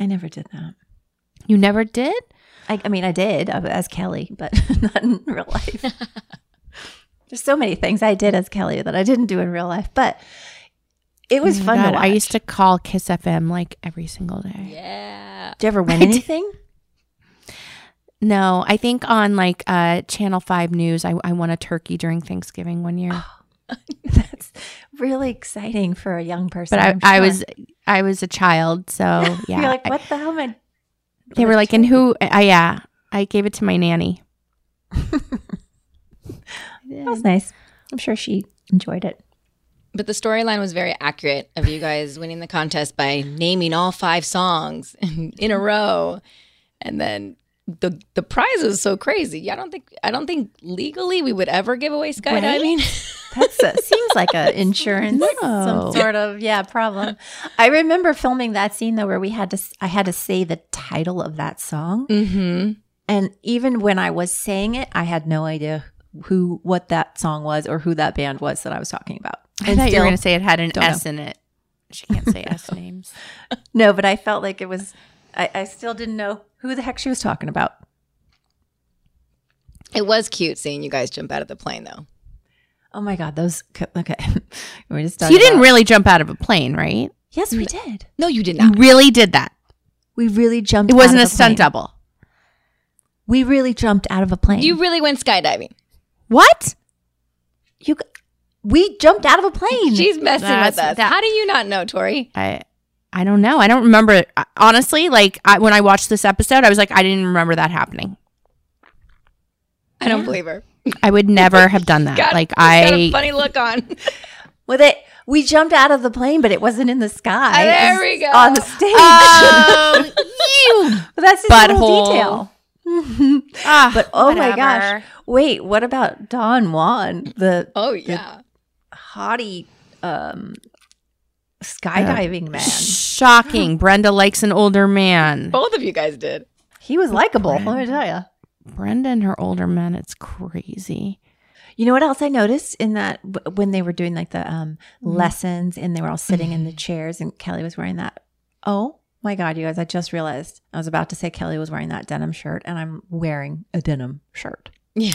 I never did that You never did? I, I mean, I did uh, as Kelly, but not in real life. There's so many things I did as Kelly that I didn't do in real life, but it was Oh fun God. I used to call Kiss FM like every single day. Yeah. Did you ever win anything? No, I think on like uh, Channel Five News, I, I won a turkey during Thanksgiving one year. That's really exciting for a young person. but I, I'm I was I was a child, so yeah. You're like, what the hell am I? they were like, and who? I yeah, I gave it to my nanny. That was nice. I'm sure she enjoyed it. But the storyline was very accurate of you guys winning the contest by naming all five songs in, in a row, and then the the prize was so crazy. I don't think I don't think legally we would ever give away skydiving. That's a, seems like an insurance, No. some sort of yeah problem. I remember filming that scene though, where we had to I had to say the title of that song, mm-hmm. and even when I was saying it, I had no idea who what that song was or who that band was that I was talking about. I thought you were going to say it had an don't know. S in it. She can't say S names. No, but I felt like it was. I, I still didn't know who the heck she was talking about. It was cute seeing you guys jump out of the plane, though. Oh my god, those okay. we just So you didn't really jump out of a plane, right? Yes, we did. No, you did You not. really did that. We really jumped. It wasn't out a of stunt plane. double. We really jumped out of a plane. You really went skydiving. What? You. We jumped out of a plane. She's messing That's- with us. that- How do you not know, Tori? I I don't know. I don't remember. I- Honestly, like I, when I watched this episode, I was like, I didn't remember that happening. I don't believe her. I would never have done that. God, like she's got a I, funny look on. With it, we jumped out of the plane, but it wasn't in the sky. Ah, there we go. On the stage. oh, you but that's just a little detail. Ah, but oh my gosh! Wait, what about Don Juan, the Oh yeah. haughty um, skydiving man? shocking. Brenda likes an older man. Both of you guys did. He was likable. Let me tell you. Brenda and her older man. It's crazy. You know what else I noticed in that w- when they were doing like the um, Mm-hmm. lessons and they were all sitting in the chairs and Kelly was wearing that. Oh my God, you guys! I just realized I was about to say Kelly was wearing that denim shirt and I'm wearing a denim shirt. Yeah.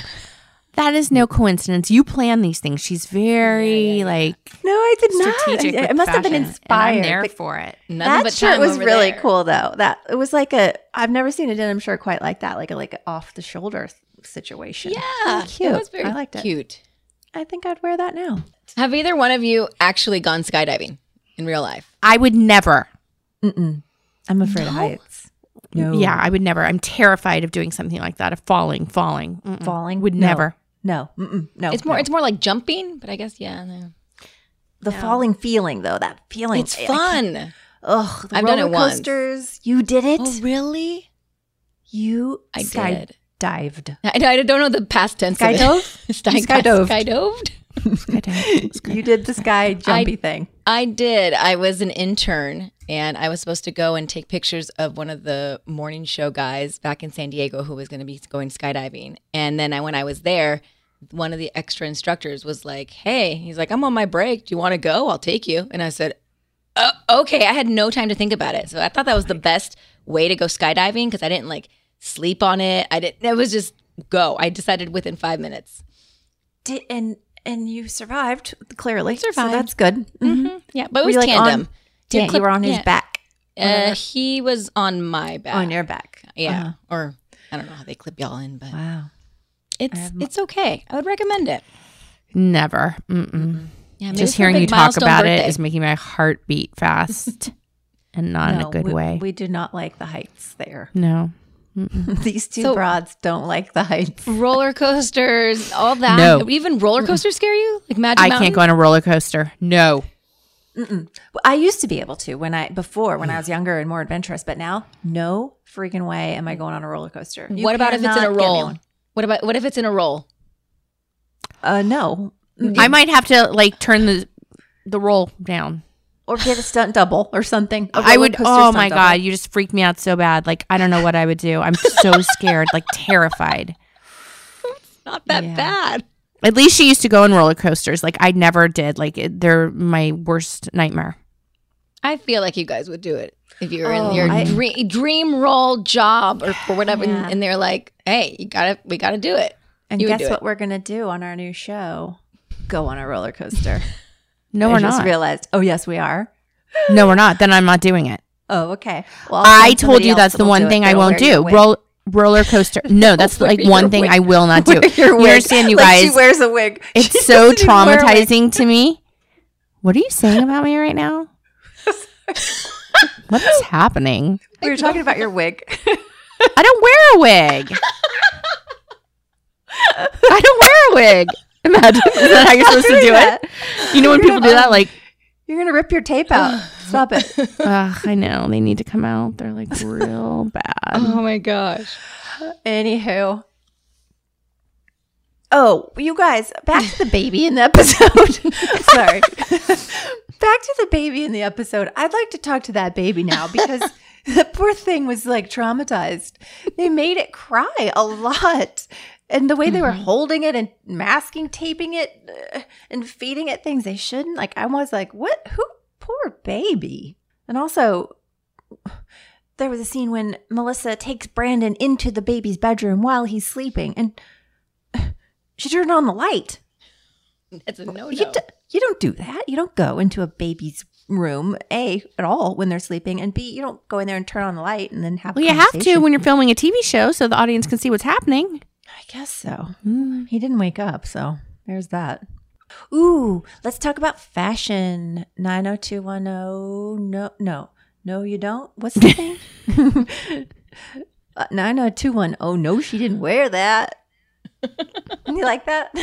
That is no coincidence. You plan these things. She's very like No, I did strategic. not. It with I must have been fashion, and inspired. I'm there but for it. Nothing that but shirt was really there. cool though. That it was like a I've never seen a denim shirt quite like that, like a like off the shoulder situation. Yeah, Really cute. It was very I liked it. cute. I think I'd wear that now. Have either one of you actually gone skydiving in real life? I would never. Mm-mm. I'm afraid of heights. No. Yeah, I would never. I'm terrified of doing something like that. Of falling, falling, Mm-mm. Falling? Would No. never. No. No. it's more. no. It's more like jumping, but I guess yeah. No. the falling feeling though. That feeling. It's I- I fun. Ugh. The I've done it roller once. coasters. You did it. Oh, really? You I sky did. dived. I, I don't know the past tense. of it. Skydove? Sky, You skydoved. skydoved. You did the sky jumpy thing. I did. I was an intern and I was supposed to go and take pictures of one of the morning show guys back in San Diego who was going to be going skydiving. And then I, when I was there, one of the extra instructors was like, Hey, he's like, I'm on my break. Do you want to go? I'll take you. And I said, uh, Okay. I had no time to think about it. So I thought that was the best way to go skydiving because I didn't like sleep on it. I didn't, it was just go. I decided within five minutes. Did and and you survived clearly. So Survived. that's good. Mhm. Mm-hmm. Yeah, but it Were was like, tandem. on- yeah, clip- you were on his yeah. back. Uh, he was on my back. On your back. Yeah. Uh-huh. Or I don't know how they clip y'all in, but Wow. It's it's okay. I would recommend it. Never. Mm-mm. Yeah, Just hearing you talk about it birthday. is making my heart beat fast, and not in a good we, way. We do not like the heights there. no. These two So- broads don't like the heights. Roller coasters, all that. No. Even roller coasters scare you? Like Magic I Mountain? can't go on a roller coaster. No. Mm-mm. Well, I used to be able to when I before when I mm. was younger and more adventurous, but now no freaking way am I going on a roller coaster. You what about if it's in a roll? One. What about what if it's in a roll? Uh, no. I might have to like turn the the roll down. Or get a stunt double or something. A I roller would. Oh stunt my double. god! You just freaked me out so bad. Like I don't know what I would do. I'm so scared, like terrified. It's Not that bad. At least she used to go on roller coasters. Like I never did. Like it, they're my worst nightmare. I feel like you guys would do it if you're Oh, in your I- dream, dream role job or for whatever, Yeah. and they're like, "Hey, you gotta, we gotta do it." And You guess what it. we're gonna do on our new show? Go on a roller coaster. No, I we're just not. realized. Oh yes, we are. No, we're not. Then I'm not doing it. Oh, okay. Well, I'll I told you that's the one thing I that'll won't do. Roll roller coaster. No, that's like one thing wig. I will not do. Your You understand, you Like guys? she wears a wig. She It's so doesn't even wear a wig. traumatizing to me. What are you saying about me right now? what is happening? We were talking about your wig. I don't wear a wig. I don't wear a wig. Imagine is that how you're supposed to do that. it? You know when You're people do gonna- that, like, You're gonna rip your tape out. Stop it. ugh, I know they need to come out. They're like real bad. Oh my gosh! Anywho. Oh, you guys, back to the baby in the episode. Sorry. Back to the baby in the episode. I'd like to talk to that baby now because the poor thing was like traumatized. They made it cry a lot. And the way they were holding it and masking, taping it, uh, and feeding it things they shouldn't. Like, I was like, what? Who? Poor baby. And also, there was a scene when Melissa takes Brandon into the baby's bedroom while he's sleeping and she turned on the light. It's a no no. You don't do that. You don't go into a baby's room, A, at all when they're sleeping, and B, you don't go in there and turn on the light and then have Well, you have to when you're filming a TV show, so the audience can see what's happening. I guess so. He didn't wake up, so there's that. Ooh, let's talk about fashion. 90210. No, no, no, you don't. What's the thing? uh, 90210. Oh, no, she didn't wear that. you like that?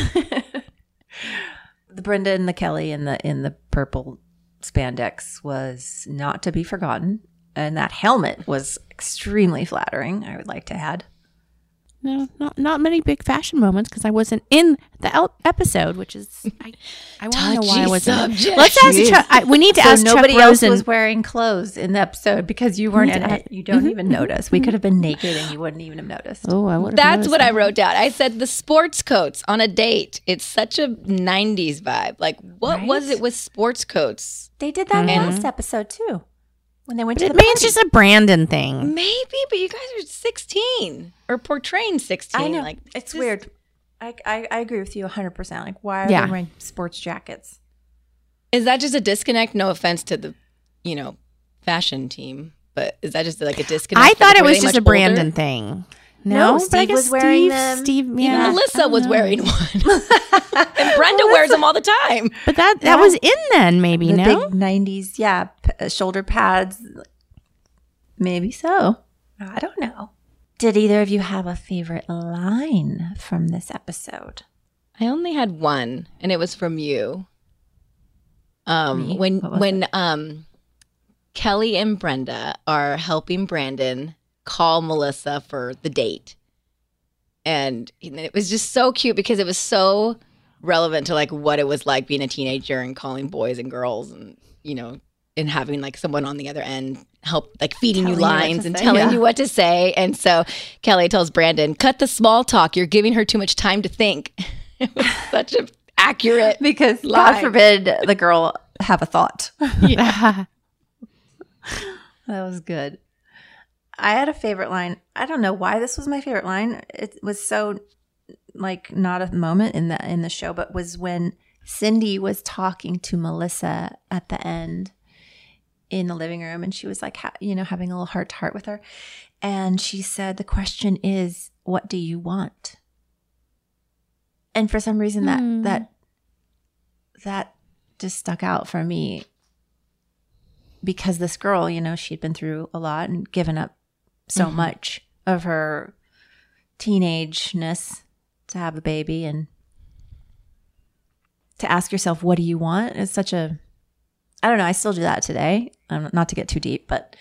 The Brenda and the Kelly in the in the purple spandex was not to be forgotten, and that helmet was extremely flattering. I would like to add. No, not not many big fashion moments because I wasn't in the el- episode, which is I, I want to know why I Touchy wasn't. subject. Let's ask Jeez. Chuck. I, we need to so ask nobody Chuck else Rosin. was wearing clothes in the episode because you weren't in it. You don't Mhm. even notice. We could have been naked and you wouldn't even have noticed. oh, I would. That's what I wrote down. I said the sports coats on a date. It's such a '90s vibe. Like, what was it with sports coats? They did that Mhm. last episode too, when they went But to it the means party. just a Brandon thing. Maybe, but you guys are 16 or portraying 16. I know Like, it's just- weird. I, I I agree with you 100. percent Like, why are Yeah. they wearing sports jackets? Is that just a disconnect? No offense to the, you know, fashion team, but is that just like a disconnect? I thought it was just a Brandon older? thing. No, No, but I Steve guess was wearing Steve, them. Steve, Even yeah, I Melissa was know. wearing one. and Brenda wears them all the time. But that that was in then, maybe the no. big '90s, yeah, p- uh, shoulder pads. Maybe so. I don't know. Did either of you have a favorite line from this episode? I only had one, and it was from you. Um, Me? when What was when um, Kelly and Brenda are helping Brandon call Melissa for the date, and it was just so cute because it was so relevant to like what it was like being a teenager and calling boys and girls, and you know, and having like someone on the other end help like feeding you Telling you lines to and say, telling yeah. you what to say. And so Kelly tells Brandon, "Cut the small talk. You're giving her too much time to think." it was such a accurate Because God forbid the girl have a thought. Yeah. That was good. I had a favorite line. I don't know why this was my favorite line. It was so like not a moment in the in the show, but was when Cindy was talking to Melissa at the end in the living room, and she was like, ha- you know, having a little heart to heart with her, and she said, "The question is, what do you want?" And for some reason, that Hmm. that that just stuck out for me because this girl, you know, she'd been through a lot and given up so Mhm. much of her teenageness to have a baby and to ask yourself, what do you want? Is such a, I don't know. I still do that today. Um, not to get too deep, but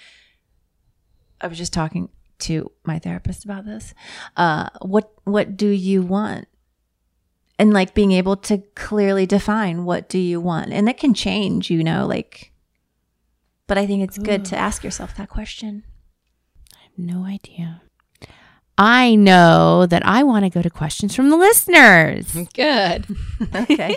I was just talking to my therapist about this. Uh, what What do you want? And like being able to clearly define what do you want, and that can change, you know, like. But I think it's good to ask yourself that question. No idea. I know that I want to go to questions from the listeners. Good. Okay.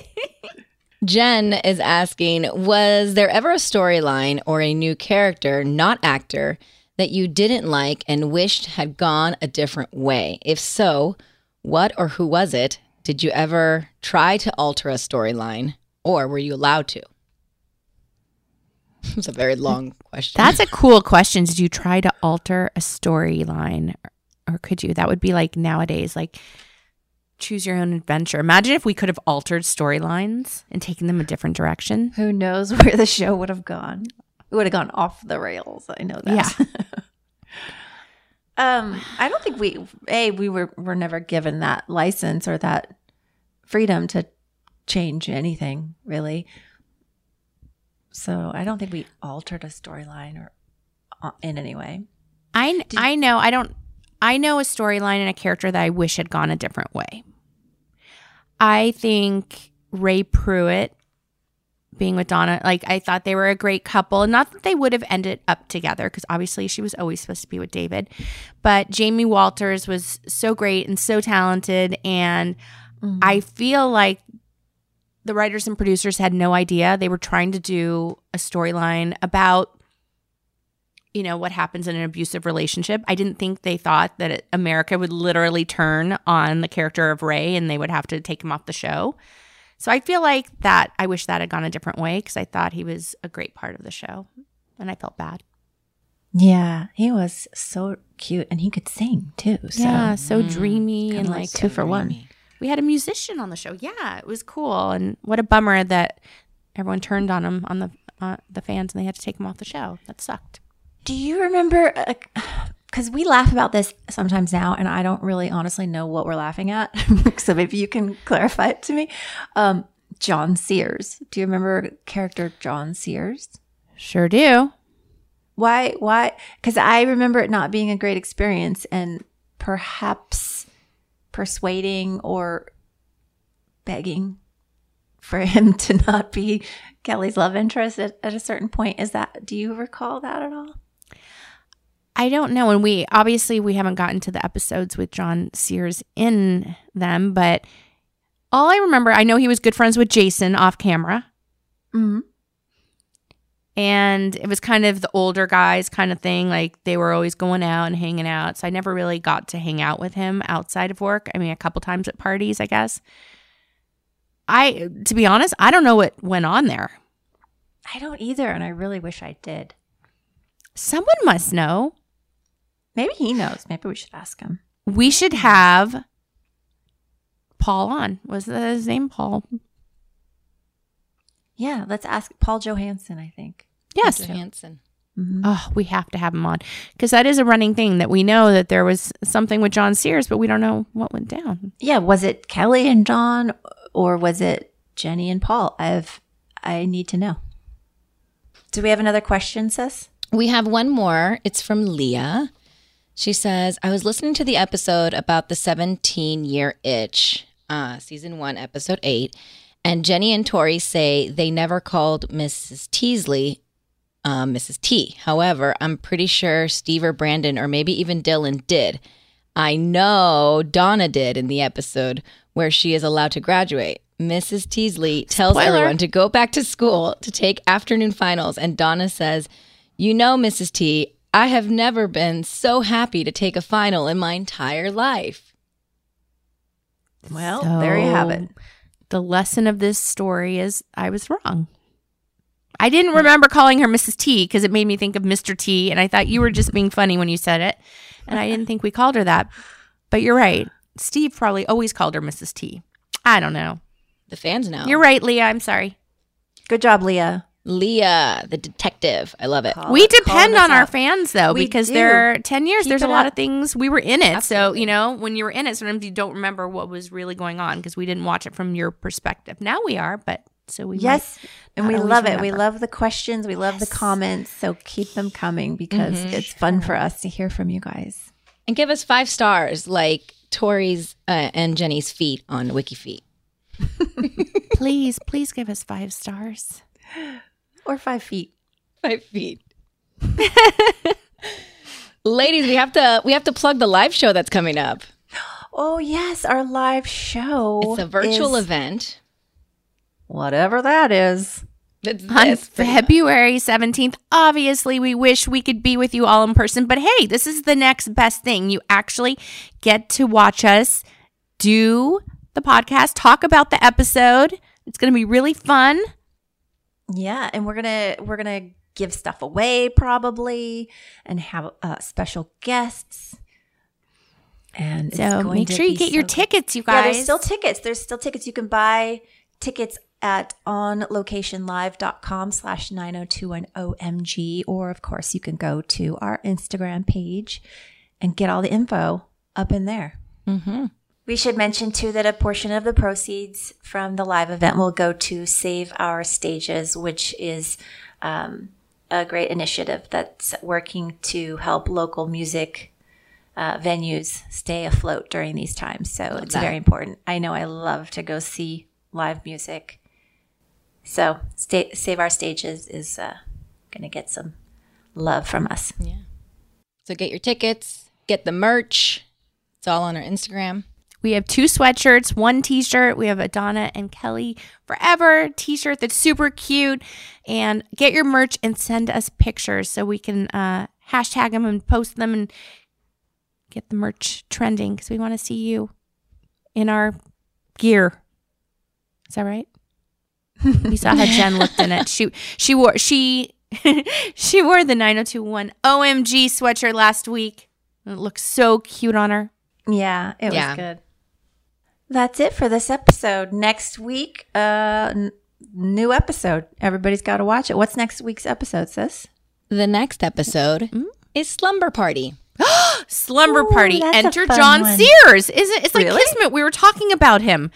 Jen is asking Was there ever a storyline or a new character, not actor, that you didn't like and wished had gone a different way? If so, what or who was it? Did you ever try to alter a storyline or were you allowed to? It's a very long question. That's a cool question. Did you try to alter a storyline or could you? That would be like nowadays, like choose your own adventure. Imagine if we could have altered storylines and taken them a different direction. Who knows where the show would have gone? It would have gone off the rails. I know that. Yeah. um, I don't think we a we were were never given that license or that freedom to change anything really. So I don't think we altered a storyline or uh, in any way. I I know I don't I know a storyline and a character that I wish had gone a different way. I think Ray Pruit being with Donna, like I thought they were a great couple. Not that they would have ended up together because obviously she was always supposed to be with David, but Jamie Walters was so great and so talented, and I feel like the writers and producers had no idea they were trying to do a storyline about you know what happens in an abusive relationship i didn't think they thought that it, america would literally turn on the character of ray and they would have to take him off the show so i feel like that i wish that had gone a different way because i thought he was a great part of the show and i felt bad Yeah, he was so cute and he could sing too. So. yeah so mm, dreamy Kinda and like like two for one. We had a musician on the show yeah it was cool and what a bummer that everyone turned on him on the uh, the fans and they had to take him off the show that sucked Do you remember? Because we laugh about this sometimes now, and I don't really honestly know what we're laughing at. so maybe you can clarify it to me. Um, John Sears. Do you remember character John Sears? Sure do. Why? Why? Because I remember it not being a great experience, and perhaps persuading or begging for him to not be Kelly's love interest at, at a certain point. Is that? Do you recall that at all? I don't know. And we obviously we haven't gotten to the episodes with John Sears in them, but all I remember, I know he was good friends with Jason off camera. Mm-hmm. And it was kind of the older guys kind of thing. Like they were always going out and hanging out. So I never really got to hang out with him outside of work. I mean, a couple times at parties, I guess. I, to be honest, I don't know what went on there. I don't either, and I really wish I did. Someone must know. Maybe he knows. Maybe we should ask him. We should have Paul on. Was that his name, Paul? Yeah, let's ask Paul Johansson, I think. Yes. Johansson. Oh, we have to have him on because that is a running thing that we know that there was something with John Sears, but we don't know what went down. Yeah, was it Kelly and John or was it Jennie and Paul? I've I need to know. Do we have another question, sis? We have one more. It's from Leah. She says, I was listening to the episode about the 17 year itch, uh, season one, episode eight, and Jennie and Tori say they never called Mrs. Teasley um, Mrs. T. However, I'm pretty sure Steve or Brandon or maybe even Dylan did. I know Donna did in the episode where she is allowed to graduate. Mrs. Teasley tells Spoiler. everyone to go back to school to take afternoon finals, and Donna says, You know, Mrs. T, I have never been so happy to take a final in my entire life. Well, there you have it. The lesson of this story is I was wrong. I didn't remember calling her Mrs. T because it made me think of Mr. T, and I thought you were just being funny when you said it, and I didn't think we called her that. But you're right. Steve probably always called her Mrs. T. I don't know. The fans know. You're right, Leah. I'm sorry. Good job, Leah. Leah, the detective. I love it. we depend on our fans though We because do. they're 10 years Keep there's a lot up. of things we were in it so you know when you were in it sometimes you don't remember what was really going on because we didn't watch it from your perspective now we are but so we yes, might and we always love it. We love the questions. We love the comments. So keep them coming because Mhm. it's fun for us to hear from you guys. And give us five stars like Tori's uh, and Jennie's feet on WikiFeet. please please give us five stars Or five feet. Five feet. Ladies, we have to we have to plug the live show that's coming up. Oh yes, our live show. It's a virtual is event. Whatever that is. It's on this, pretty. February 17th. Obviously, we wish we could be with you all in person, but hey, this is the next best thing. You actually get to watch us do the podcast, talk about the episode. It's going to be really fun. Yeah, and we're gonna we're gonna give stuff away probably, and have uh, special guests. And it's So going make sure you get your so good. tickets, you Yeah, guys. there's still tickets. There's still tickets. You can buy tickets at onlocationlive.com slash 9021OMG. Or, of course, you can go to our Instagram page and get all the info up in there. Mm-hmm. We should mention too that a portion of the proceeds from the live event will go to Save Our Stages, which is um, a great initiative that's working to help local music uh, venues stay afloat during these times. So it's that. very important. I know I love to go see live music. So stay, Save Our Stages is uh, going to get some love from us. Yeah. So get your tickets, get the merch. It's all on our Instagram. We have two sweatshirts, one t shirt. We have a Donna and Kelly Forever t shirt that's super cute. And get your merch and send us pictures so we can uh, hashtag them and post them and get the merch trending because we want to see you in our gear. Is that right? we saw how Jen looked in it. She she wore she she wore the 9021 OMG sweatshirt last week. It looks so cute on her. Yeah, it Yeah. was good. That's it for this episode. Next week, uh, n- new episode. Everybody's got to watch it. What's next week's episode, sis? The next episode is Slumber Party. Slumber Party. Enter John one. Sears. Isn't it's like Really? Kismet? We were talking about him.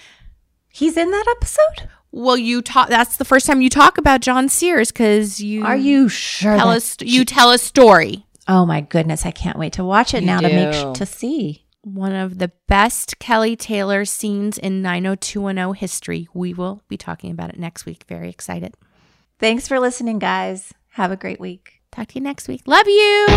He's in that episode. Well, you talk. That's the first time you talk about John Sears because you Are you sure? tell us you tell a story. Oh my goodness, I can't wait to watch it You now to make do. sh- to see. One of the best Kelly Taylor scenes in 90210 history. We will be talking about it next week. Very excited. Thanks for listening, guys. Have a great week. Talk to you next week. Love you.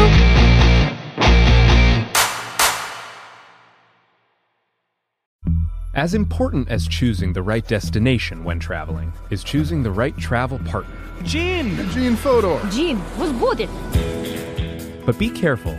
As important as choosing the right destination when traveling is choosing the right travel partner. Gene! Gene Fodor! Gene, was good. But be careful,